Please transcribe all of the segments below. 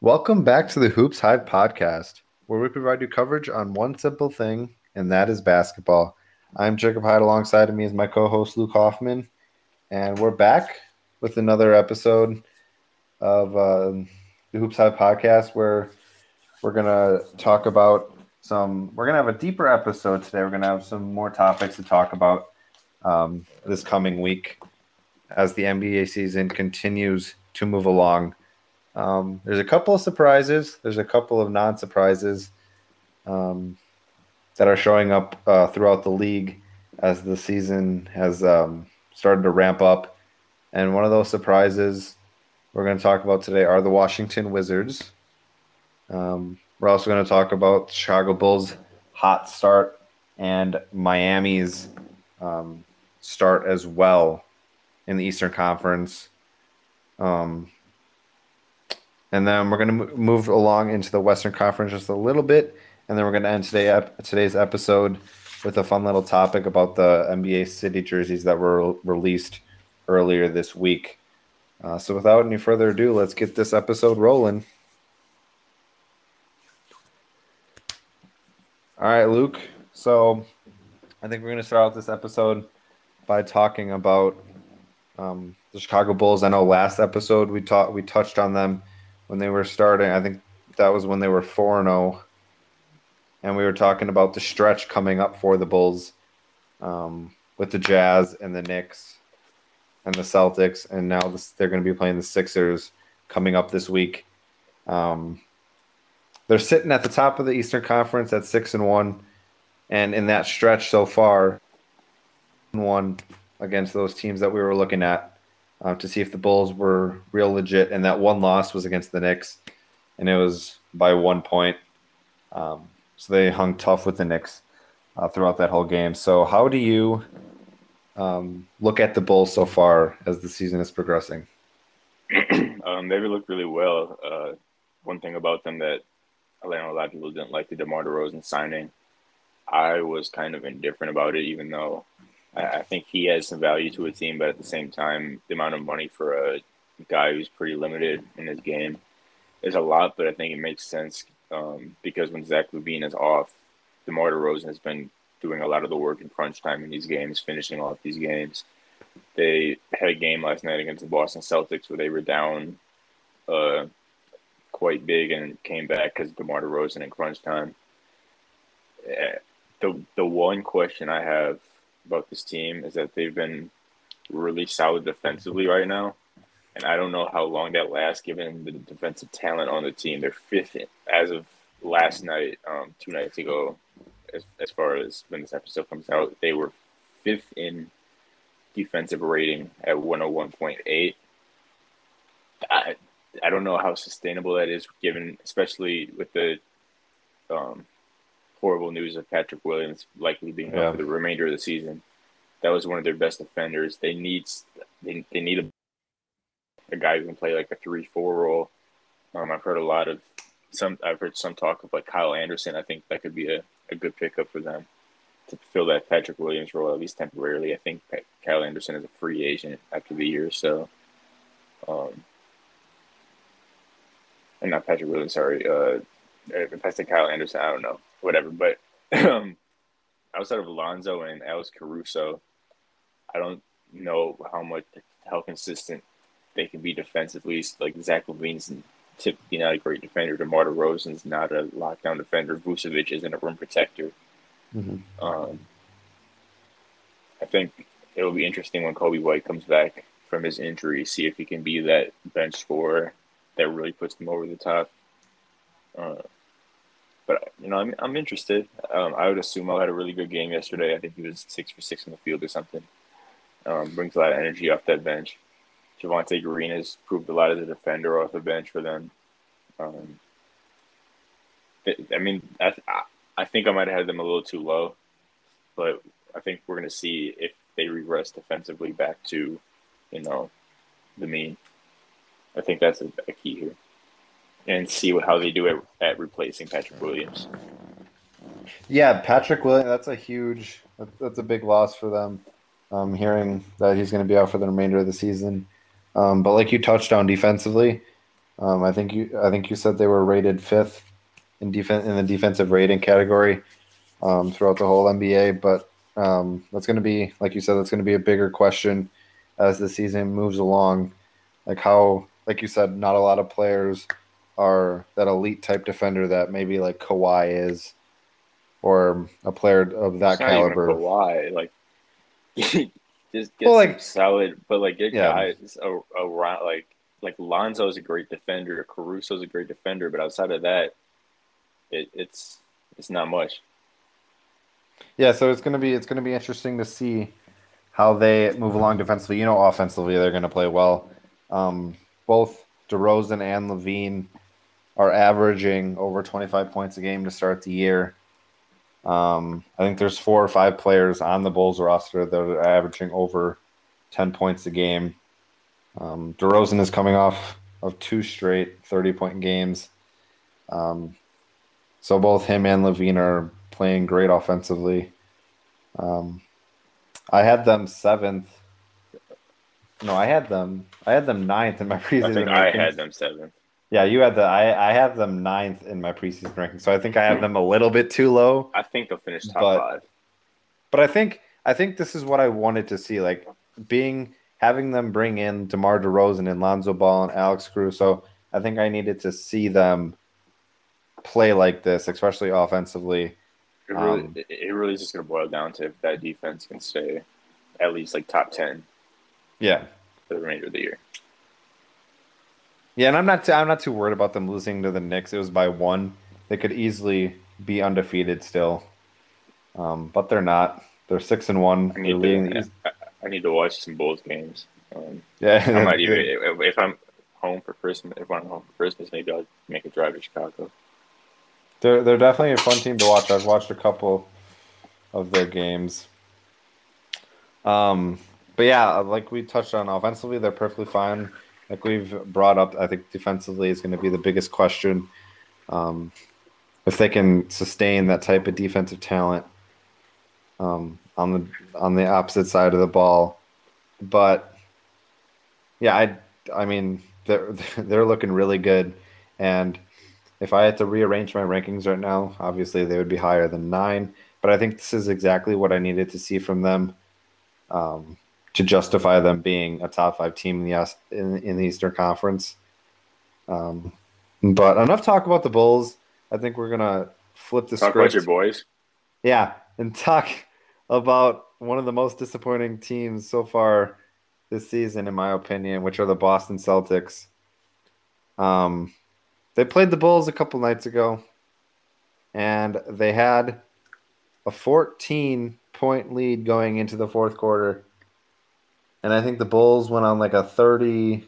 Welcome back to the Hoops Hive podcast, where we provide you coverage on one simple thing, and that is basketball. I'm Jacob Hyde. Alongside of me is my co-host Luke Hoffman, and we're back with another episode of uh, the Hoops Hive podcast, where we're gonna talk about some. We're gonna have a deeper episode today. We're gonna have some more topics to talk about um, this coming week as the NBA season continues to move along. Um, there's a couple of surprises. There's a couple of non-surprises um, that are showing up uh, throughout the league as the season has um, started to ramp up. And one of those surprises we're going to talk about today are the Washington Wizards. Um, we're also going to talk about Chicago Bulls' hot start and Miami's um, start as well in the Eastern Conference. Um, and then we're going to move along into the Western Conference just a little bit, and then we're going to end today ep- today's episode with a fun little topic about the NBA city jerseys that were released earlier this week. Uh, so, without any further ado, let's get this episode rolling. All right, Luke. So, I think we're going to start out this episode by talking about um, the Chicago Bulls. I know last episode we talked we touched on them when they were starting. I think that was when they were 4 0. And we were talking about the stretch coming up for the Bulls um, with the Jazz and the Knicks and the Celtics. And now this, they're going to be playing the Sixers coming up this week. Um, they're sitting at the top of the Eastern Conference at 6 and 1. And in that stretch so far, one against those teams that we were looking at uh, to see if the Bulls were real legit. And that one loss was against the Knicks, and it was by one point. Um, so they hung tough with the Knicks uh, throughout that whole game. So how do you um, look at the Bulls so far as the season is progressing? um, they look really well. Uh, one thing about them that I know a lot of people didn't like the DeMar DeRozan signing. I was kind of indifferent about it, even though I think he has some value to a team, but at the same time, the amount of money for a guy who's pretty limited in his game is a lot. But I think it makes sense um, because when Zach LaVine is off, DeMar DeRozan has been doing a lot of the work in crunch time in these games, finishing off these games. They had a game last night against the Boston Celtics where they were down uh, quite big and came back because DeMar DeRozan in crunch time. Eh, the the one question I have about this team is that they've been really solid defensively right now. And I don't know how long that lasts given the defensive talent on the team. They're fifth as of last night, um, two nights ago, as, as far as when this episode comes out, they were fifth in defensive rating at 101.8. I, I don't know how sustainable that is, given especially with the um, horrible news of Patrick Williams likely being yeah. out for the remainder of the season. That was one of their best defenders. They need they, they need a, a guy who can play like a three four role. Um, I've heard a lot of some. I've heard some talk of like Kyle Anderson. I think that could be a, a good pickup for them to fill that Patrick Williams role at least temporarily. I think Kyle Anderson is a free agent after the year, so. Um, and not Patrick Williams, sorry. Uh, if I say Kyle Anderson, I don't know whatever. But um, outside of Alonzo and Alex Caruso, I don't know how much how consistent they can be defensively. Like Zach LaVine's typically not a great defender. DeMar DeRozan's not a lockdown defender. Vucevic isn't a rim protector. Mm-hmm. Um, I think it'll be interesting when Coby White comes back from his injury, see if he can be that bench scorer that really puts them over the top. Uh, but you know, I'm I'm interested. Um, I would assume I had a really good game yesterday. I think he was six for six in the field or something. Um, brings a lot of energy off that bench. Javonte Green has proved a lot as a defender off the bench for them. Um, I mean, I, I think I might have had them a little too low, but I think we're going to see if they regress defensively back to, you know, the mean. I think that's a, a key here and see how they do it at replacing Patrick Williams. Yeah, Patrick Williams. That's a huge. That's a big loss for them. Um, hearing that he's going to be out for the remainder of the season, um, but like you touched on defensively, Um, I think you I think you said they were rated fifth in defense in the defensive rating category um, throughout the whole NBA. But um, that's going to be, like you said, that's going to be a bigger question as the season moves along. Like how, like you said, not a lot of players are that elite type defender that maybe like Kawhi is, or a player of that caliber. Kawhi, like just get Well, some like- solid, but like get Yeah. guys around like like Lonzo's a great defender, Caruso's a great defender, but outside of that, it, it's it's not much. Yeah, so it's gonna be it's gonna be interesting to see how they move along defensively. You know, offensively they're gonna play well. Um, both DeRozan and LaVine are averaging over 25 points a game to start the year. Um, I think there's four or five players on the Bulls roster that are averaging over 10 points a game. Um, DeRozan is coming off of two straight 30 point games. Um, so both him and LaVine are playing great offensively. Um, I had them seventh. No, I had them. I had them ninth in my I preseason. think I had them seven. Yeah, you had the. I I have them ninth in my preseason ranking, so I think I have them a little bit too low. I think they'll finish top But- five. But I think I think this is what I wanted to see, like being having them bring in DeMar DeRozan and Lonzo Ball and Alex Caruso. I think I needed to see them play like this, especially offensively. It really, Um, it, really is just going to boil down to if that defense can stay at least like top ten Yeah, for the remainder of the year. Yeah, and I'm not. Too, I'm not too worried about them losing to the Knicks. It was by one. They could easily be undefeated still, um, but they're not. They're six and one. I need to, I, I need to watch some Bulls games. Um, yeah, I might even if, if I'm home for Christmas. If I'm home for Christmas, maybe I'll make a drive to Chicago. They're they're definitely a fun team to watch. I've watched a couple of their games. Um, but yeah, like we touched on offensively, they're perfectly fine. Like we've brought up, I think defensively is going to be the biggest question. Um, if they can sustain that type of defensive talent um, on the on the opposite side of the ball, but yeah, I I mean they're they're looking really good, and if I had to rearrange my rankings right now, obviously they would be higher than nine. But I think this is exactly what I needed to see from them um, to justify them being a top five team in the in, in the Eastern Conference. Um, but enough talk about the Bulls. I think we're gonna flip the Talk about script. your boys. Yeah, and talk about one of the most disappointing teams so far this season, in my opinion, which are the Boston Celtics. Um, they played the Bulls a couple nights ago, and they had a 14 point lead going into the fourth quarter. And I think the Bulls went on like a 30,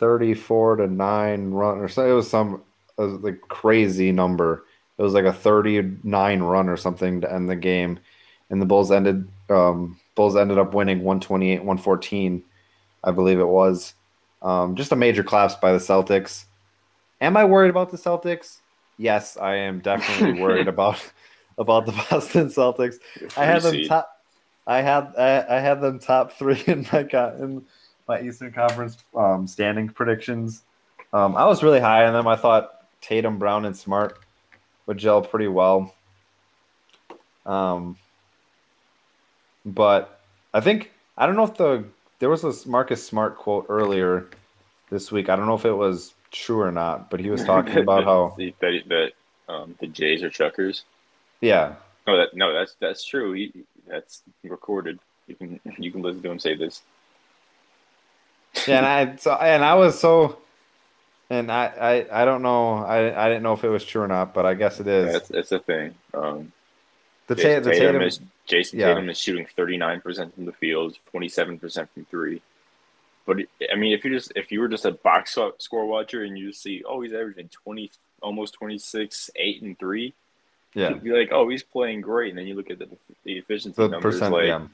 34 to 9 run, or so. It was some it was like crazy number. It was like a 39 run or something to end the game. And the Bulls ended um, Bulls ended up winning 128 114, I believe it was. Um, just a major collapse by the Celtics. Am I worried about the Celtics? Yes, I am definitely worried about about the Boston Celtics. I had them top. I had I, I had them top three in my in my Eastern Conference um, standing predictions. Um, I was really high on them. I thought Tatum, Brown, and Smart would gel pretty well. Um, but I think I don't know if the there was a Marcus Smart quote earlier this week. I don't know if it was true or not, but he was talking about how the, that that um, the Jays are chuckers. yeah No, that no, that's that's true. He, that's recorded. You can you can listen to him say this. yeah, and I so and I was so, and I I, I don't know I I didn't know if it was true or not, but I guess it is. That's that's the thing. Um, the, Ta- Jayson the Tatum, Tatum, is Jayson yeah. Tatum is shooting thirty nine percent from the field, twenty seven percent from three. But I mean, if you just if you were just a box score watcher and you see, oh, he's averaging twenty, almost twenty six, eight and three, yeah, you'd be like, oh, he's playing great. And then you look at the the efficiency the numbers, percent, like yeah,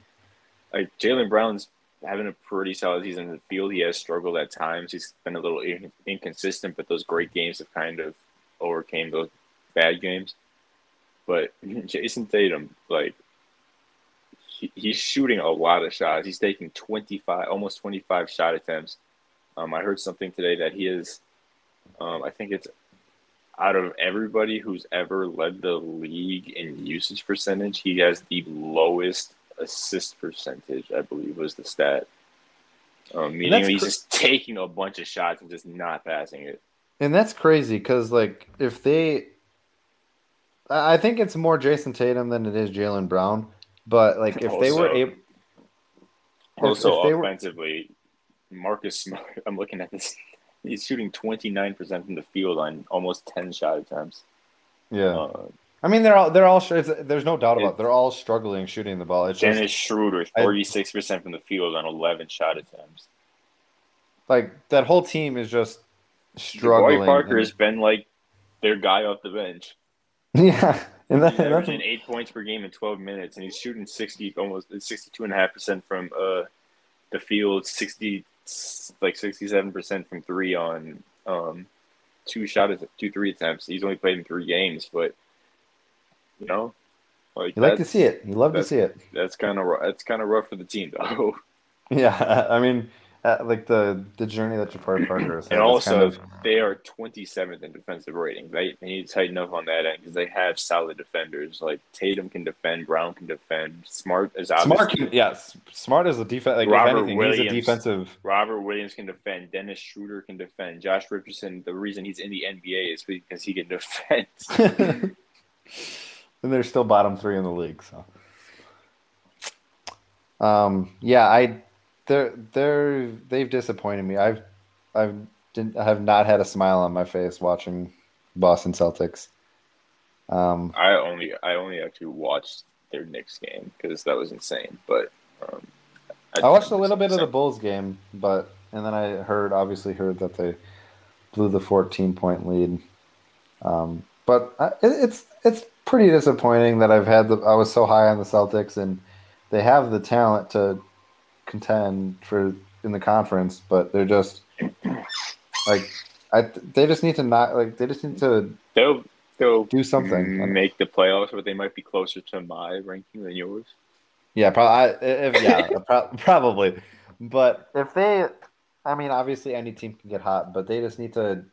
like Jaylen Brown's having a pretty solid season in the field. He has struggled at times. He's been a little in- inconsistent, but those great games have kind of overcame those bad games. But Jayson Tatum, like, he, he's shooting a lot of shots. He's taking 25, almost 25 shot attempts Um, I heard something today that he is, um, I think it's out of everybody who's ever led the league in usage percentage, he has the lowest assist percentage, I believe was the stat. Um, meaning he's cr- just taking a bunch of shots and just not passing it. And that's crazy because, like, if they, I think it's more Jayson Tatum than it is Jaylen Brown. But like, if also, they were able, also if, if offensively, were... Marcus Smart. I'm looking at this. He's shooting 29 percent from the field on almost 10 shot attempts. Yeah. Uh, I mean, they're all they're all there's no doubt about it. they're all struggling shooting the ball. It's Dennis just, Schroeder, 36 percent from the field on 11 shot attempts. Like that whole team is just struggling. Boy Parker and, has been like their guy off the bench. Yeah, and, that, he's averaging eight points per game in 12 minutes, and he's shooting 60, almost 62 and a half percent from uh the field, 60 like 67 percent from three on um two shot two three attempts. He's only played in three games, but you know, like you like to see it. You love to see it. That's kind of that's kind of rough for the team, though. Yeah, I mean, uh, like the the journey that Jabari Parker has. and also, kind of... they are 27th in defensive rating. They, they need to tighten up on that end because they have solid defenders. Like Tatum can defend, Brown can defend. Smart is obviously Smart. Can, yes, Smart is a defense. Like Robert anything, Williams, he's a defensive. Robert Williams can defend. Dennis Schroeder can defend. Josh Richardson. The reason he's in the NBA is because he can defend. and they're still bottom three in the league. So, um, yeah, I they're they're they've disappointed me. I've I've didn't I have not had a smile on my face watching Boston Celtics. Um, I only I only actually watched their Knicks game because that was insane. But um, I, I, watched a little bit of the Bulls game, but and then I heard obviously heard that they blew the 14 point lead. Um, but I, it, it's it's pretty disappointing that I've had the I was so high on the Celtics and they have the talent to contend for in the conference, but they're just like I they just need to not like they just need to they'll they'll do something make the playoffs, but they might be closer to my ranking than yours. Yeah, probably. If yeah, pro- probably. But if they, I mean, obviously any team can get hot, but they just need to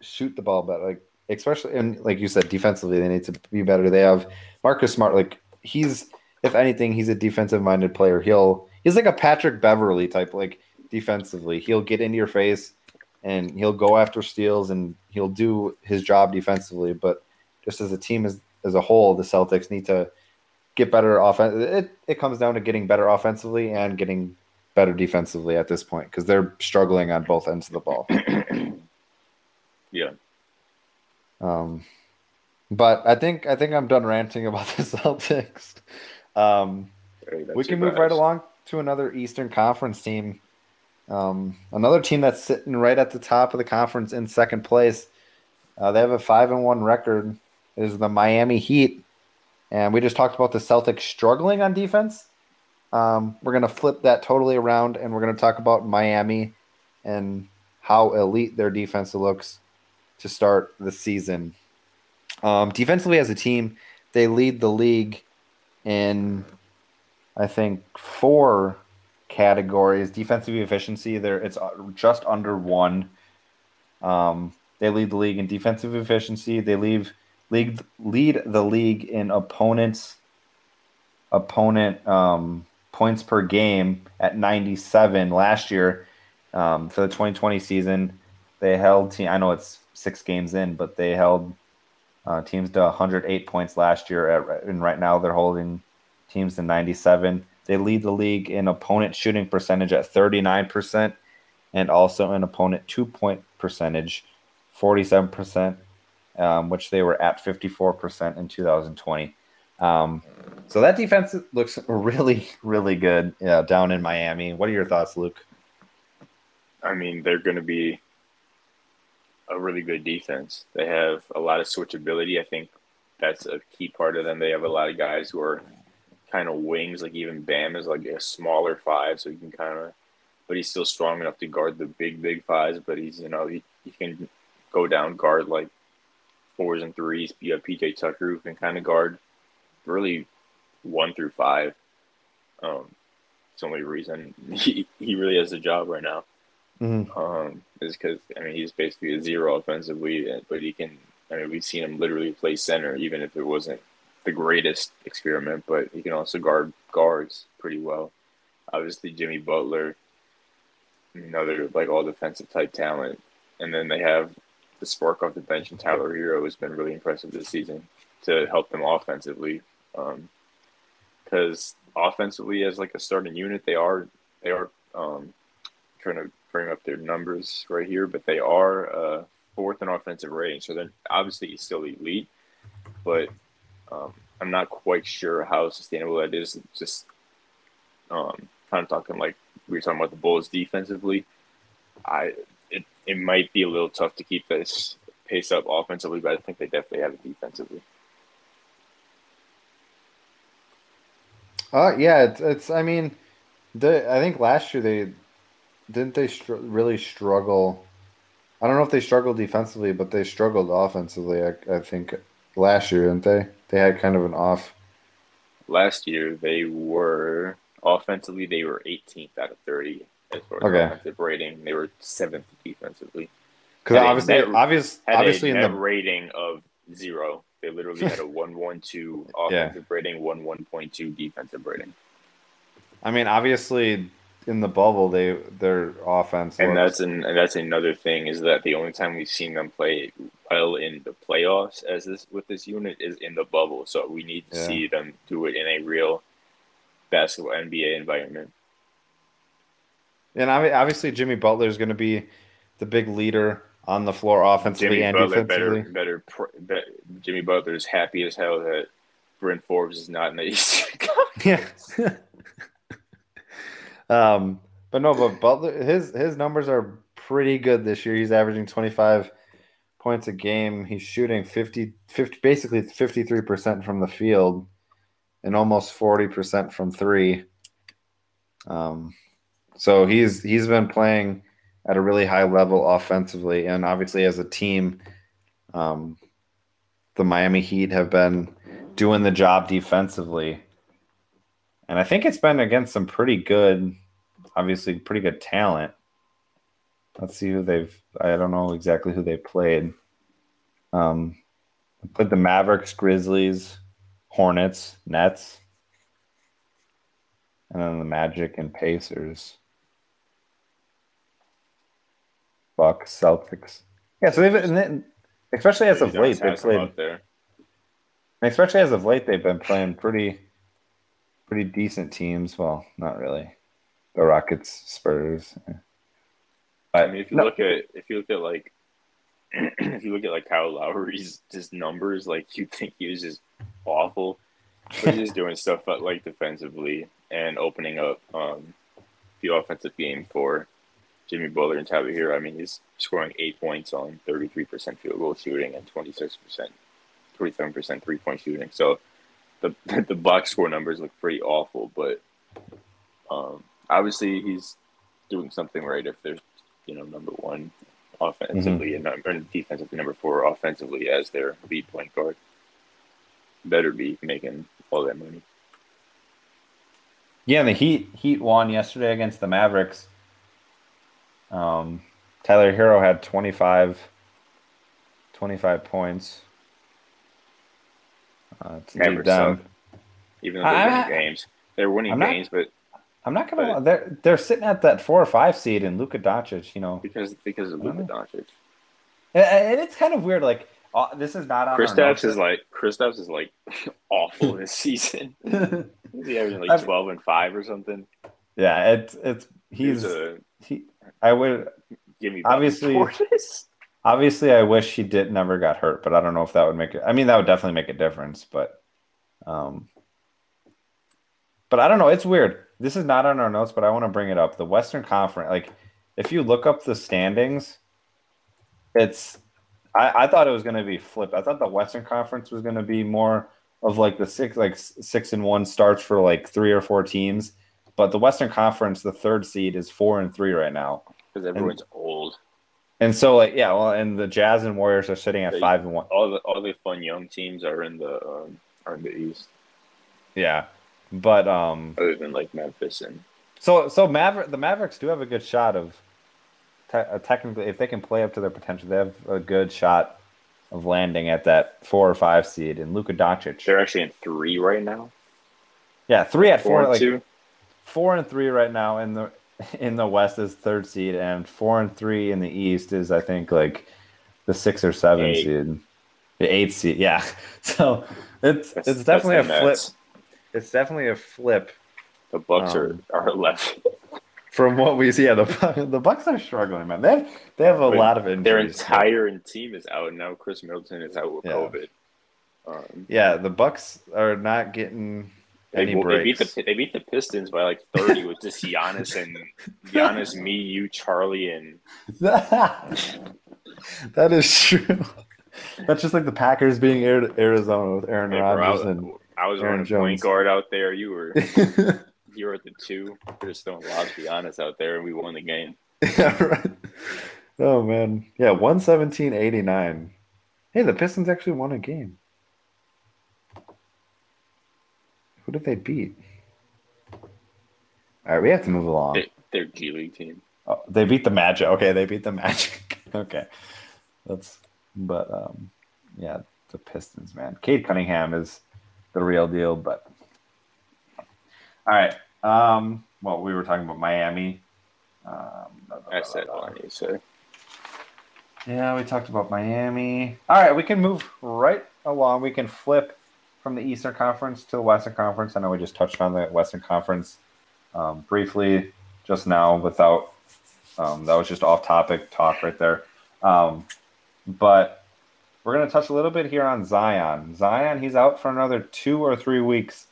shoot the ball better. Like especially and like you said, defensively they need to be better. They have Marcus Smart. Like he's if anything, he's a defensive minded player. He'll he's like a Patrick Beverley type, like defensively. He'll get into your face and he'll go after steals and he'll do his job defensively. But just as a team as as a whole, the Celtics need to get better offense. It it comes down to getting better offensively and getting better defensively at this point because they're struggling on both ends of the ball. yeah. Um, but I think I think I'm done ranting about the Celtics. Um, we can move right along to another Eastern Conference team. Um, another team that's sitting right at the top of the conference in second place. Uh, they have a five and one record. Is the Miami Heat, and we just talked about the Celtics struggling on defense. Um, we're gonna flip that totally around, and we're gonna talk about Miami and how elite their defense looks to start the season. Um, defensively, as a team, they lead the league in I think four categories. Defensive efficiency, there it's uh, just under one. Um, they lead the league in defensive efficiency. They leave league lead the league in opponents opponent um, points per game at 97 last year um, for the 2020 season. They held team. I know it's six games in, but they held uh, teams to 108 points last year. At, and right now they're holding teams to 97. They lead the league in opponent shooting percentage at 39% and also in opponent two point percentage, 47%, um, which they were at 54% in 2020. Um, so that defense looks really, really good yeah, down in Miami. What are your thoughts, Luke? I mean, they're going to be a really good defense. They have a lot of switchability. I think that's a key part of them. They have a lot of guys who are kind of wings. Like even Bam is like a smaller five, so he can kind of, but he's still strong enough to guard the big big fives. But he's you know he, he can go down guard like fours and threes. You have PJ Tucker who can kind of guard really one through five. Um, it's the only reason he, he really has a job right now. Mhm. Um, is because I mean he's basically a zero offensively, but he can. I mean we've seen him literally play center, even if it wasn't the greatest experiment, but he can also guard guards pretty well. Obviously, Jimmy Butler, another like all defensive type talent, and then they have the spark off the bench, and Tyler Herro has been really impressive this season to help them offensively. Because offensively, as like a starting unit, they are they are um, trying to bring up their numbers right here, but they are uh, fourth in offensive rating, so they're obviously still elite, but um, I'm not quite sure how sustainable that is. Just um, kind of talking like we were talking about the Bulls defensively. I it, it might be a little tough to keep this pace up offensively, but I think they definitely have it defensively. Uh, yeah, it's, it's I mean, the I think last year they didn't they str- really struggle. I don't know if they struggled defensively, but they struggled offensively. I, I think last year, didn't they? They had kind of an off. Last year they were offensively they were 18th out of 30 as far as Okay. offensive rating. They were seventh defensively. Because obviously, net- obvious, Had obviously a in the rating of zero. They literally had a one one two offensive rating, one one point two defensive rating. I mean, obviously in the bubble, they their offense And looked- that's an, and that's another thing is that the only time we've seen them play well in the playoffs as this with this unit is in the bubble. So we need to Yeah. see them do it in a real basketball NBA environment. and obviously Jimmy Butler is going to be the big leader on the floor offensively Jimmy and Butler better defensively. better pr- bet, Jimmy Butler is happy as hell that Bryn Forbes is not in the Eastern Conference. Yeah. um, but no, but Butler his his numbers are pretty good this year. He's averaging 25 points a game. He's shooting 50, 50 basically 53% from the field and almost 40% from 3. Um so he's he's been playing at a really high level offensively and obviously as a team um the Miami Heat have been doing the job defensively. And I think it's been against some pretty good, obviously pretty good talent. Let's see who they've. I don't know exactly who they played. Um, they played the Mavericks, Grizzlies, Hornets, Nets, and then the Magic and Pacers, Bucks, Celtics. Yeah, so they've then, especially as of late they played. there. And especially as of late, they've been playing pretty, pretty decent teams. Well, not really. The Rockets, Spurs. yeah. I mean, if you no, look at if you look at like if you look at like Kyle Lowry's just numbers, like you think he was just awful, but he's just doing stuff uh, like defensively and opening up um, the offensive game for Jimmy Butler and Tyler Herro. I mean, he's scoring eight points on thirty three percent field goal shooting and twenty six percent, twenty seven percent three point shooting. So the the box score numbers look pretty awful, but um, obviously he's doing something right if there's you know number one offensively and number and defensively number four offensively as their lead point guard. Better be making all that money. yeah, and the Heat Heat won yesterday against the Mavericks. Um, Tyler Herro had 25, 25 points. Uh, to lead Mavericks them. suck. Even though they're I- winning games, they're winning not- games, but I'm not gonna. But- They're they're sitting at that four or five seed, and Luka Doncic. You know, because because of I don't Luka Doncic. and, and it's kind of weird. Like uh, this is not on. our Kristaps is like Kristaps is like awful this season. Is he having like I've- twelve and five or something? yeah, it's it's He's he's a he. I would give me Obviously- obviously I wish he did never got hurt, but I don't know if that would make it. I mean, that would definitely make a difference, but um, but I don't know. It's weird. This is not on our notes, but I want to bring it up. The Western Conference, like if you look up the standings, it's I, I thought it was going to be flipped. I thought the Western Conference was going to be more of like the six like six and one starts for like three or four teams, but the Western Conference, the third seed is four and three right now. Because everyone's old. And so, like, yeah, well, and the Jazz and Warriors are sitting at They- five and one. All the all the fun young teams are in the um, are in the East, Yeah, but um, other than like Memphis and so so Maverick, the Mavericks do have a good shot of te- uh, technically, if they can play up to their potential, they have a good shot of landing at that four or five seed. And Luka Doncic, They're actually in three right now. yeah, three at Four four, and like two. four and three right now in the in the West is third seed, and four and three in the East is I think like the six or seven Eight. seed, the eighth seed. Yeah, so it's That's- it's definitely a flip. It's definitely a flip The Bucks Um, are are left. from what we see. Yeah, the the Bucks are struggling, man. They have they have a But lot of injuries. Their entire team is out now. Khris Middleton is out with Yeah. COVID. Um, yeah, the Bucks are not getting they, any they beat breaks. the they beat the Pistons by like thirty with just Giannis and Giannis, me, you, Charlie, and that is true. That's just like the Packers being Arizona with Aaron Hey, Rodgers and I was Aaron running Jones. point guard out there. You were you were at the two. We're just throwing lobs Giannis out there, and we won the game. yeah, right. Oh man, yeah, one seventeen eighty nine. Hey, the Pistons actually won a game. Who did they beat? All right, we have to move along. They, their G League team. Oh, they beat the Magic. Okay, they beat the Magic. okay, that's but um, yeah, the Pistons, man. Cade Cunningham is the real deal. But all right, um, well, we were talking about Miami. Um, blah, blah, I said blah, blah. one. You said Yeah, we talked about Miami. All right, we can move right along. We can flip from the Eastern Conference to the Western Conference. I know we just touched on the Western Conference um, briefly just now without um, that was just off topic talk right there. Um, but we're going to touch a little bit here on Zion. Zion, he's out for another two or three weeks.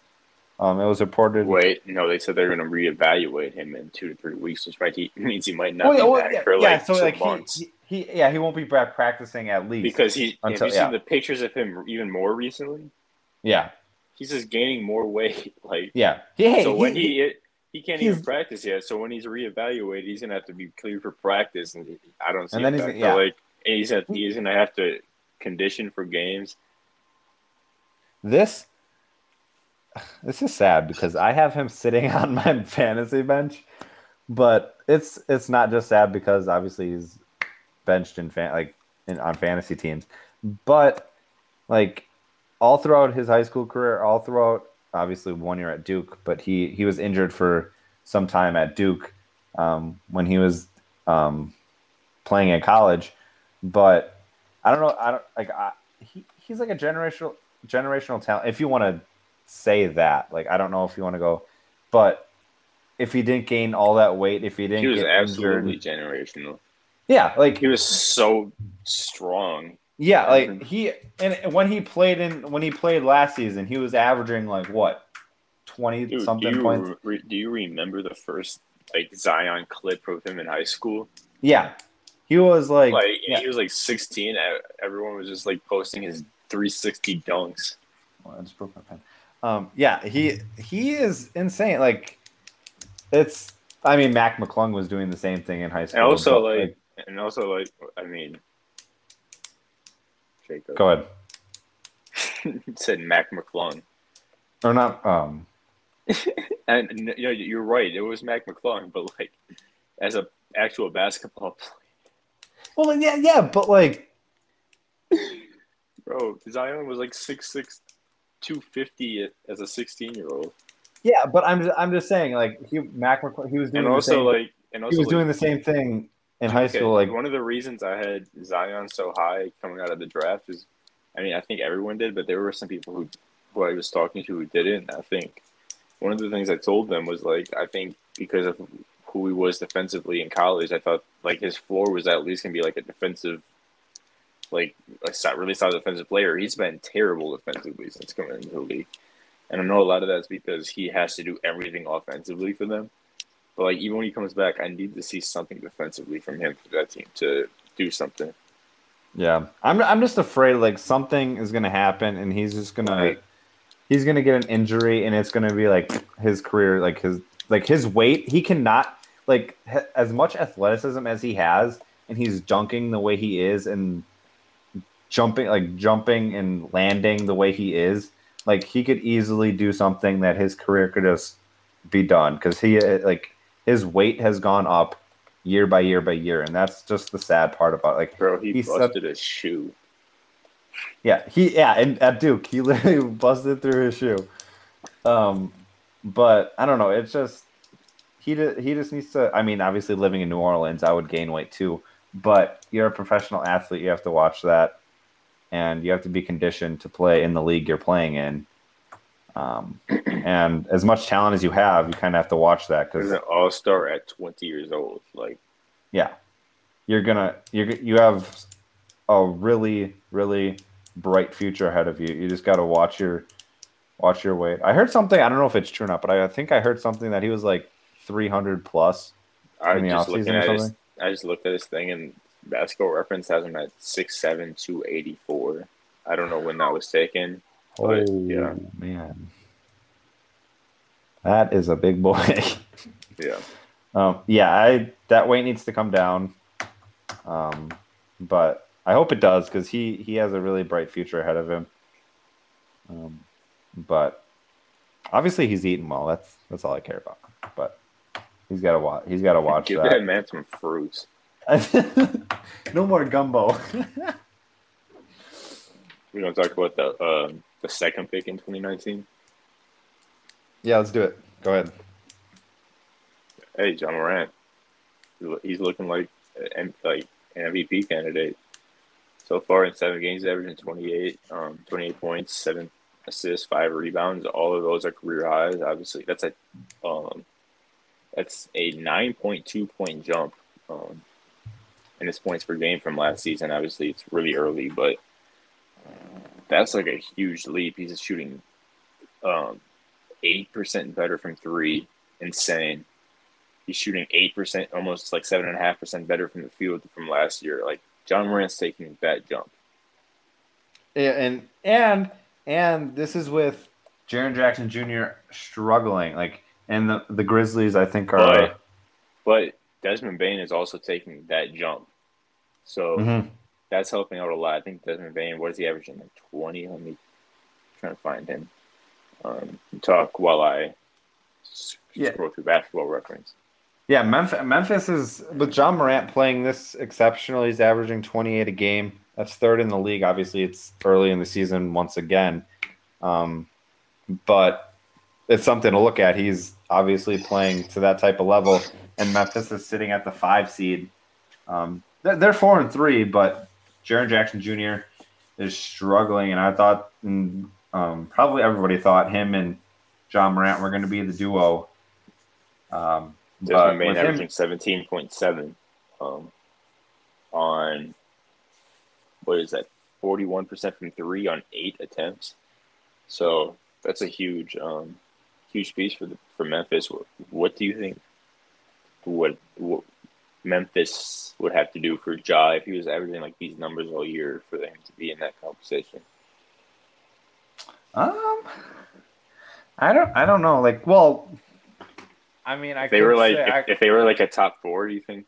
Um, it was reported. wait. No, they said they're going to reevaluate him in two to three weeks, which might he, means he might not yeah, be well, back yeah, for yeah, like so two like months. he, he, he, yeah, he won't be back practicing at least because he Until- have you yeah. seen the pictures of him even more recently? yeah, He's just gaining more weight. Like yeah. He, so when he he can't even practice yet. So when he's reevaluated, he's gonna have to be cleared for practice, and I don't see. And then he's- yeah. Like and he's he's gonna have to condition for games. This this is sad because I have him sitting on my fantasy bench, but it's it's not just sad because obviously he's benched in fan like in, on fantasy teams, but like all throughout his high school career, all throughout obviously one year at Duke, but he he was injured for some time at Duke um, when he was um, playing in college, but I don't know. I don't like. I, he he's like a generational generational talent. If you want to say that, like I don't know if you want to go, but if he didn't gain all that weight, if he didn't He was absolutely injured, generational. yeah, like He was so strong. yeah, like he and when he played in when he played last season, he was averaging like what twenty Dude, do something you, points. re- do you remember the first like Zion clip of him in high school? Yeah, he was like, Like yeah. he was like 16. e- Everyone was just like posting his 360 dunks. Oh, I just broke my pen. Um, yeah, he he is insane. Like, it's. I mean, Mac McClung was doing the same thing in high school. And also, but, like, and also like, I mean, Jacob go ahead said Mac McClung, or not. Um, and you know you're right. It was Mac McClung, but like as a actual basketball player, well, yeah, yeah, but like, bro, Zion was like six six, two fifty as a 16 year old, yeah, but I'm just, I'm just saying, like, he Mac he was doing and the also same, like, and also he was like, doing the same thing in high Okay, school. Like, one of the reasons I had Zion so high coming out of the draft is, I mean, I think everyone did, but there were some people who, who I was talking to who didn't. I think one of the things I told them was like, I think because of who he was defensively in college, I thought like his floor was at least gonna be like a defensive, like a really solid defensive player. He's been terrible defensively since coming into the league, and I know a lot of that's because he has to do everything offensively for them. But like even when he comes back, I need to see something defensively from him for that team to do something. yeah, I'm I'm just afraid like something is gonna happen, and he's just gonna Right. he's gonna get an injury, and it's gonna be like his career, like his like his weight. He cannot like ha- as much athleticism as he has, and he's dunking the way he is, and jumping like jumping and landing the way he is. Like he could easily do something that his career could just be done because he uh, like his weight has gone up, year by year by year, and that's just the sad part about like Bro, he, He busted a shoe. yeah he yeah and at Duke he literally busted through his shoe. Um, but I don't know. It's just he he just needs to. I mean, obviously living in New Orleans, I would gain weight too. But you're a professional athlete. You have to watch that, and you have to be conditioned to play in the league you're playing in. Um, and as much talent as you have, you kind of have to watch that because an all star at 20 years old. Like, yeah, you're gonna you're you have a really really bright future ahead of you. You just got to watch your watch your weight. I heard something. I don't know if it's true or not, but I, I think I heard something that he was like 300 plus. I just looking at his. I just looked at this thing and basketball reference has him at 6'7", 284. I don't know when that was taken. But, yeah. Oh, man, that is a big boy. Yeah. um, yeah, I that weight needs to come down. Um, but I hope it does because he he has a really bright future ahead of him. Um, but obviously he's eating well. That's that's all I care about. But he's got to watch. He's got to watch Give that that. man some fruits. no more gumbo. We're going to talk about the um, the second pick in 2019. yeah, let's do it. Go ahead. Hey, Ja Morant. He's looking like an, like an MVP candidate. So far in seven games, averaging 28, um, 28 points, seven assists, five rebounds. All of those are career highs. Obviously, that's a um, that's a 9.2 point jump um, in his points per game from last season. Obviously, it's really early, but that's like a huge leap. He's shooting um, 8% better from three. Insane. He's shooting 8%, almost like 7.5% better from the field from last year. Like, Ja Morant's taking that jump. Yeah, and and and this is with Jaren Jackson Jr. struggling. Like, and the the Grizzlies, I think, are. But, but Desmond Bane is also taking that jump. So Mhm. that's helping out a lot. I think Desmond Bane, what is he averaging? Like 20? Let me try to find him. Um, talk while I Yeah. scroll through basketball reference. Yeah, Memphis, Memphis is with Ja Morant playing this exceptional. He's averaging 28 a game. That's third in the league. Obviously, it's early in the season once again, um, but it's something to look at. He's obviously playing to that type of level, and Memphis is sitting at the five seed. Um, they're, four and three, but Jaren Jackson Jr. is struggling, and I thought, mm, um, probably everybody thought him and Ja Morant were going to be the duo. Um, but Desmond Bane averaging 17.7 um, on, what is that, 41% from three on eight attempts. So that's a huge, um, huge piece for the, for Memphis. What, what do you think? What, what Memphis would have to do for Ja if he was averaging like these numbers all year for them to be in that conversation? Um, I don't. I don't know. Like, well, I mean, I If they were like, if, I- if they were like a top four, do you think?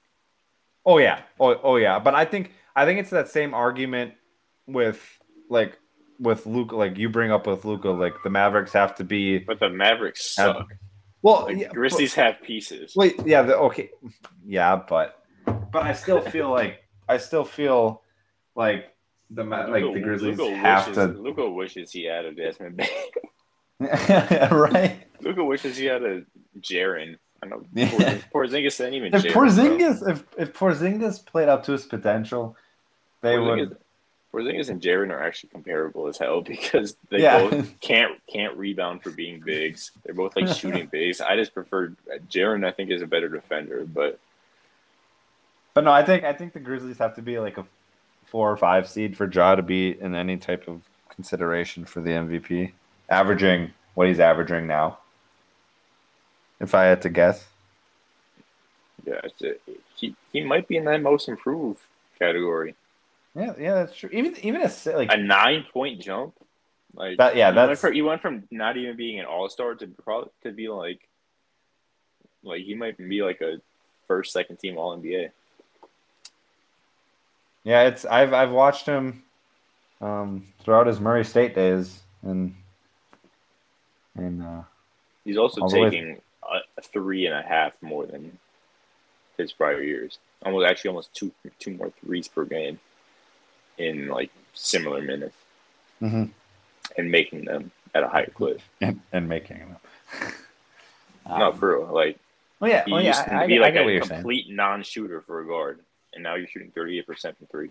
oh yeah, oh oh yeah. But I think I think it's that same argument with like with Luka. Like you bring up with Luka, like the Mavericks have to be But the Mavericks Have- suck. well. Like, yeah, but- Grizzlies have pieces. Wait, yeah, the, okay, yeah, but but I still feel like I still feel like the Ma- like the Grizzlies Luka have wishes, to Luka wishes he had a Desmond Bane. right. Luka wishes he had a Jaren. I know. Porzingis, didn't even. If Jaren, bro. Porzingis, if if Porzingis played up to his potential, they Porzingis, would. Porzingis and Jaren are actually comparable as hell because they Yeah. both can't can't rebound for being bigs. They're both like shooting bigs. I just prefer Jaren. I think is a better defender, but But no, I think I think the Grizzlies have to be like a four or five seed for Ja to be in any type of consideration for the MVP, averaging what he's averaging now. If I had to guess, yeah, it's a, he he might be in that most improved category. Yeah, yeah, that's true. Even even a like A nine point jump. Like That- yeah, you went that's- from, you went from not even being an all star to probably to be like like he might be like a first second team all NBA. yeah, it's I've I've watched him um, throughout his Murray State days, and and uh, He's also All the way- taking a three and a half more than his prior years. Almost actually almost two two more threes per game in like similar minutes Mm-hmm. and making them at a higher clip. And, and making them. no, for real. Like Well, yeah, well, used Um, yeah. to I, be I like what a you're saying. complete non-shooter for a guard, and now you're shooting 38% from three.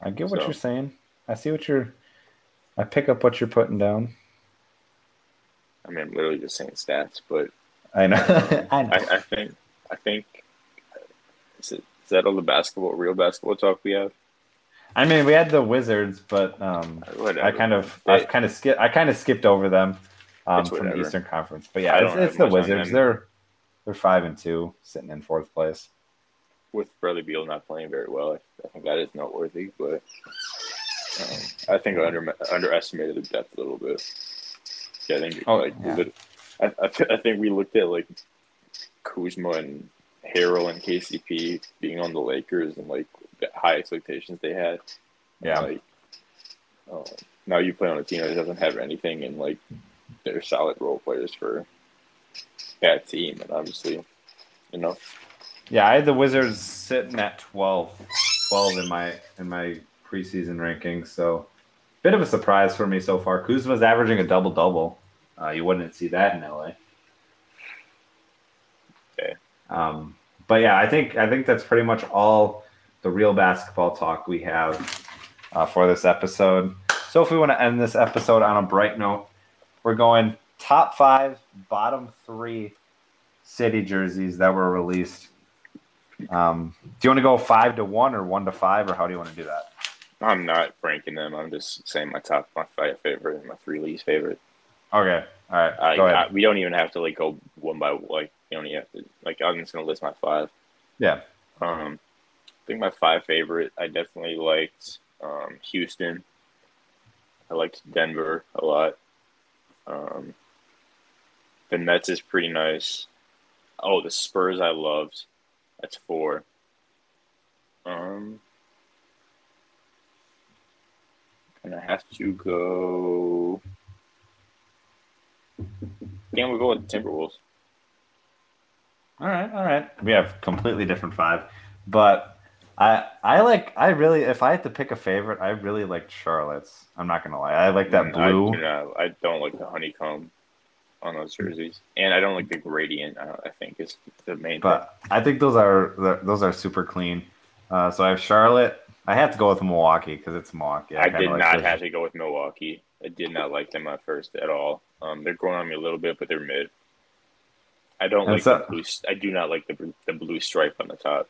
I get what So- you're saying. I see what you're. I pick up what you're putting down. I mean, I'm literally just saying stats, but I know. I know. I, I think I think is, it, is that all the basketball, real basketball talk we have? I mean, we had the Wizards, but um, Whatever. I kind of, I kind of skip, I kind of skipped over them um, from the. Eastern Conference. But yeah, it's, it's the Wizards. They're they're five and two, sitting in fourth place. with Bradley Beal not playing very well, I, I think that is noteworthy. But um, I think I under, underestimated the depth a little bit. Yeah, I think Oh, like yeah. I, I, I think we looked at like Kuzma and Harrell and KCP being on the Lakers and like the high expectations they had. Yeah. Like, um, now you play on a team that doesn't have anything, and like they're solid role players for that team, and obviously, you know, Yeah, I had the Wizards sitting at 12, 12 in my in my preseason rankings. So, bit of a surprise for me so far. Kuzma's averaging a double double. Uh, you wouldn't see that in LA. Um, but yeah, I think I think that's pretty much all the real basketball talk we have uh, for this episode. So, if we want to end this episode on a bright note, we're going top five, bottom three city jerseys that were released. Um, do you want to go five to one or one to five, or how do you want to do that? I'm not ranking them. I'm just saying my top, my five favorite, and my three least favorite. Okay, all right, I, go I, we don't even have to like go one by like. You don't have to like. I'm just gonna list my five. Yeah, Um, I think my five favorite. I definitely liked um, Houston. I liked Denver a lot. Um, the Nets is pretty nice. Oh, the Spurs I loved. That's four. Um, and I have to go. Can't we go with the Timberwolves? All right, all right. We have completely different five, but I I like I really if I had to pick a favorite, I really liked Charlotte's. I'm not gonna lie, I like that Mm, I, blue. do I don't like the honeycomb on those jerseys, and I don't like the gradient. I, I think is the main thing. But I think those are those are super clean. Uh, so I have Charlotte. I have to go with Milwaukee because it's Milwaukee. I kinda did like not those. have to go with Milwaukee. I did not like them at first at all. Um, they're growing on me a little bit, but they're mid. I don't And like so- the blue. I do not like the the blue stripe on the top,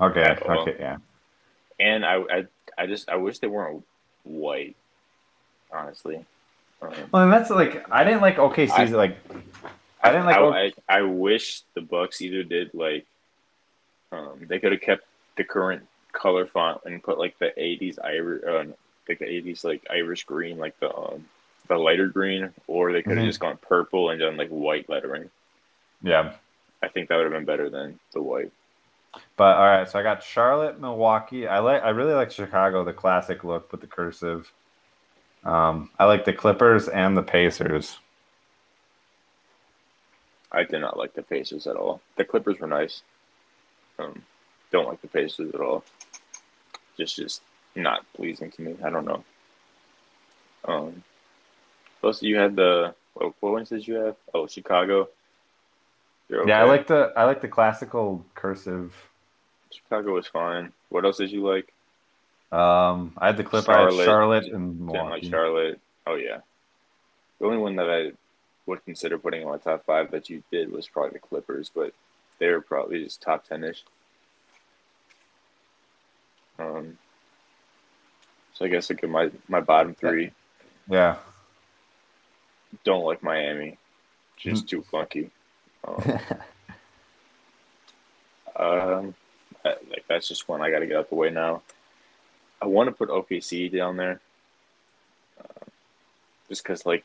Okay, okay, yeah. and I I, I just I wish they weren't white. Honestly, um, Well, and that's like I didn't like OKC's like I didn't like. I, I, I wish the Bucks either did like um they could have kept the current color font and put like the eighties Irish uh, like the eighties like Irish green like the um the lighter green or they could have Mhm. just gone purple and done like white lettering. yeah. I think that would have been better than the white. But all right, so I got Charlotte, Milwaukee. I like I really like Chicago, the classic look with the cursive. Um, I like the Clippers and the Pacers. I did not like the Pacers at all. The Clippers were nice. Um, don't like the Pacers at all. Just, just not pleasing to me. I don't know. Um, plus you had the what, what ones did you have? Oh, Chicago. You're Yeah, I like the I like the classical cursive. Chicago was fine. What else did you like? Um, I had the Clipper, I had Charlotte. Charlotte and Milwaukee. like Charlotte. Oh yeah. The only one that I would consider putting in my top five that you did was probably the Clippers, but they were probably just top ten ish. Um so I guess at my, my bottom three. Yeah. Don't like Miami. Hmm. Just too funky. Um, um I- like that's just one I gotta get out the way now. I want to put OKC down there. Uh, just because like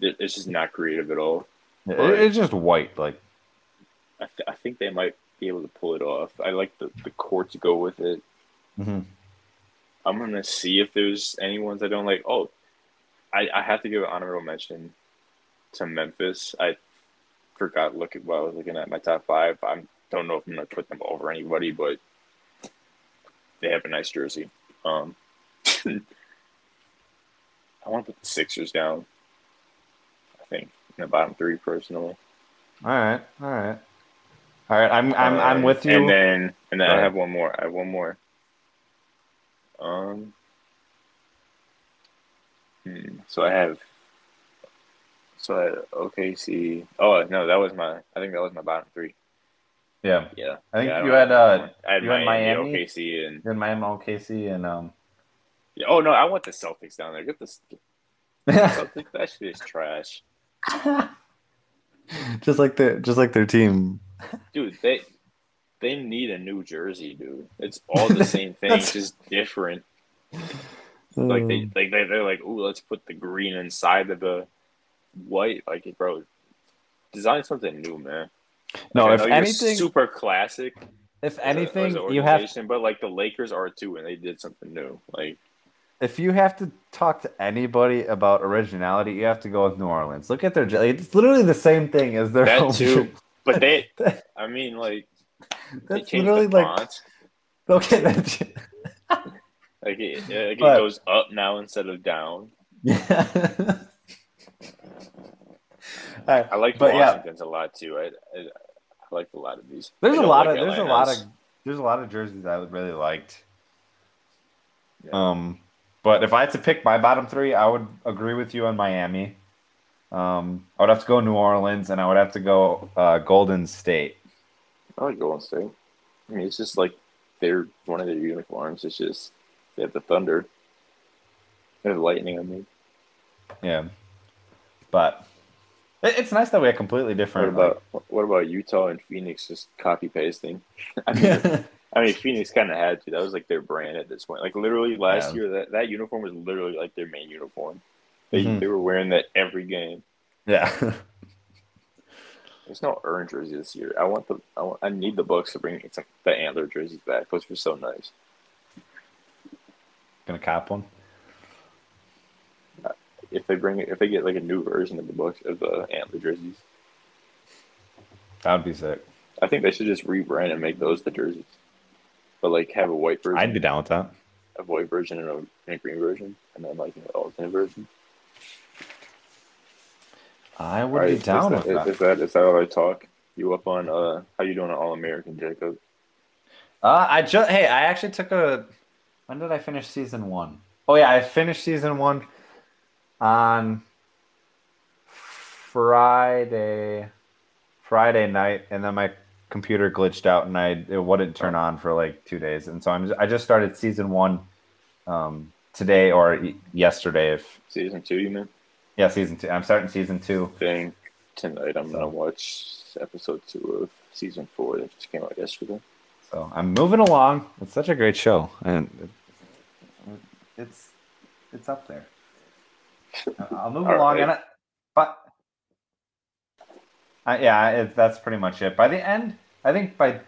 it's just not creative at all. It- it's just white, like I, th- I think they might be able to pull it off. I like the, the court to go with it. mhm. I'm gonna see if there's any ones I don't like. Oh, I, I have to give an honorable mention to Memphis. I forgot looking while I was looking at my top five. I don't know if I'm gonna put them over anybody, but they have a nice jersey. Um, I want to put the Sixers down. I think in the bottom three personally. All right, all right, all right. I'm I'm I'm Um, with you. And then and then Go I have one more. I have one more. Um. So I have. So I had OKC. Oh no, that was my. I think that was my bottom three. yeah, Yeah. I think Yeah, you don't had, uh. I had you had Miami, Miami? OKC, and then Miami, OKC, and um. yeah. Oh no, I want the Celtics down there. Get the Celtics. that shit is trash, just like the just like their team. dude. They they need a new jersey, dude. It's all the same thing, just different. Like they hmm. like they they're like, oh, let's put the green inside of the white. Like, bro, design something new, man. no, Like, if anything, super classic. if a- anything, an you have but like the Lakers are too, and they did something new. Like, if you have to talk to anybody about originality, you have to go with New Orleans. Look at their it's literally the same thing as their That home too. but they, I mean, like That's literally the like font. okay. That's, Like it, like it goes up now instead of down. yeah. Right, I like But yeah. Washington's a lot too. I, I, I like a lot of these. There's a lot like of there's a lot of there's a lot of jerseys I really liked. Yeah. Um, but if I had to pick my bottom three, I would agree with you on Miami. Um, I would have to go New Orleans, and I would have to go uh, Golden State. I like Golden State. I mean, it's just like they're one of their uniforms. It's just they have the thunder. They have lightning. I mean, Yeah, but it's nice that we have completely different. what about what about Utah and Phoenix just copy pasting? I mean, I mean, Phoenix kind of had to. That was like their brand at this point. Like literally last Yeah. year, that, that uniform was literally like their main uniform. They Mhm. they were wearing that every game. yeah, There's no orange jersey this year. I want the I, want, I need the Bucks to bring it's like the antler jerseys back. Those were so nice. Gonna cop one. If they bring it, if they get like a new version of the Bucks of the antler jerseys, That would be sick. I think they should just rebrand and make those the jerseys. But like have a white version, I'd be down with that. a white version and a, and a green version, and then like an alternate version. I would right, be down is with that, that. Is that is that all I talk? You up on uh how you doing on All American, Jacob? Uh, I just hey, I actually took a. When did I finish season one? Oh yeah, I finished season one on Friday, Friday night, and then my computer glitched out and I it wouldn't turn on for like two days, and so I'm I just started season one um, today or yesterday. If Season two, you mean? yeah, season two. I'm starting season two. Think tonight I'm So. gonna watch episode two of season four that just came out yesterday. So I'm moving along. It's such a great show, and it, it's it's up there. I'll move All along, right. and I, but I, yeah, it, that's pretty much it. By the end, I think by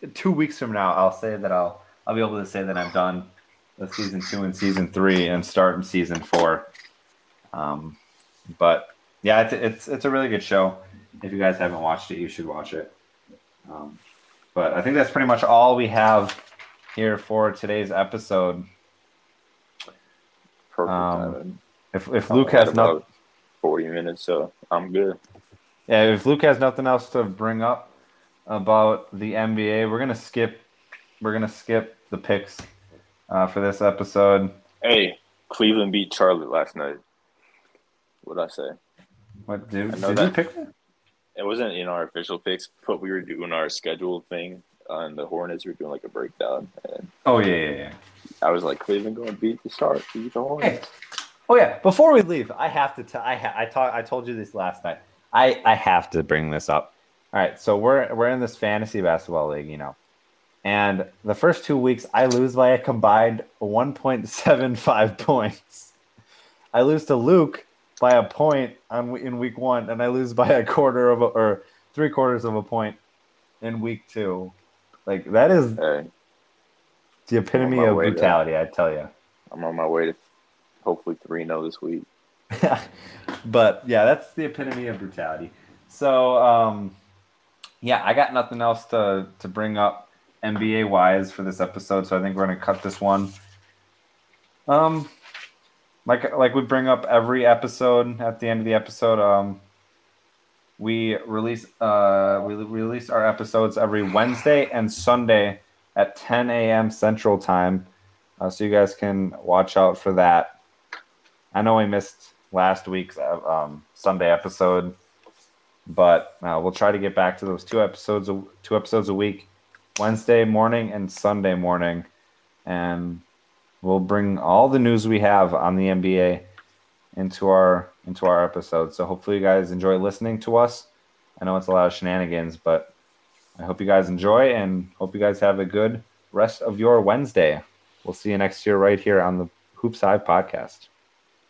t- two weeks from now, I'll say that I'll I'll be able to say that I'm done with season two and season three, and starting season four. Um, but yeah, it's it's it's a really good show. If you guys haven't watched it, you should watch it. Um, but I think that's pretty much all we have here for today's episode. Perfect Um. If if Luke has no, forty minutes, so I'm good. yeah, if Luke has nothing else to bring up about the NBA, we're gonna skip. We're gonna skip the picks uh, for this episode. Hey, Cleveland beat Charlotte last night. What'd I say? What did, I know did you pick? that? It wasn't in our official picks, but we were doing our schedule thing on the Hornets. We were doing like a breakdown, and Oh yeah, yeah, yeah. I was like, Cleveland going to beat the Sharks, beat the Hey, Hornets. oh yeah. Before we leave, I have to. T- I ha- I talk. I told you this last night. I I have to bring this up. All right, so we're we're in this fantasy basketball league, you know, and the first two weeks I lose by a combined one point seven five points. I lose to Luke by a point on in week one, and I lose by a quarter of a, or three quarters of a point in week two. Like that is Hey, the epitome of way to- brutality. I tell you. I'm on my way to hopefully 3 0 this week. but yeah, that's the epitome of brutality. So, um, yeah, I got nothing else to to bring up NBA wise for this episode, so I think we're gonna cut this one. Um, like like we bring up every episode at the end of the episode. Um, we release uh we release our episodes every Wednesday and Sunday at 10 a.m. Central Time, uh, so you guys can watch out for that. I know we missed last week's uh, um, Sunday episode, but uh, we'll try to get back to those two episodes two episodes a week, Wednesday morning and Sunday morning, and we'll bring all the news we have on the NBA into our into our episode. So hopefully you guys enjoy listening to us. I know it's a lot of shenanigans, but I hope you guys enjoy and hope you guys have a good rest of your Wednesday. We'll see you next year right here on the Hoops Hive podcast.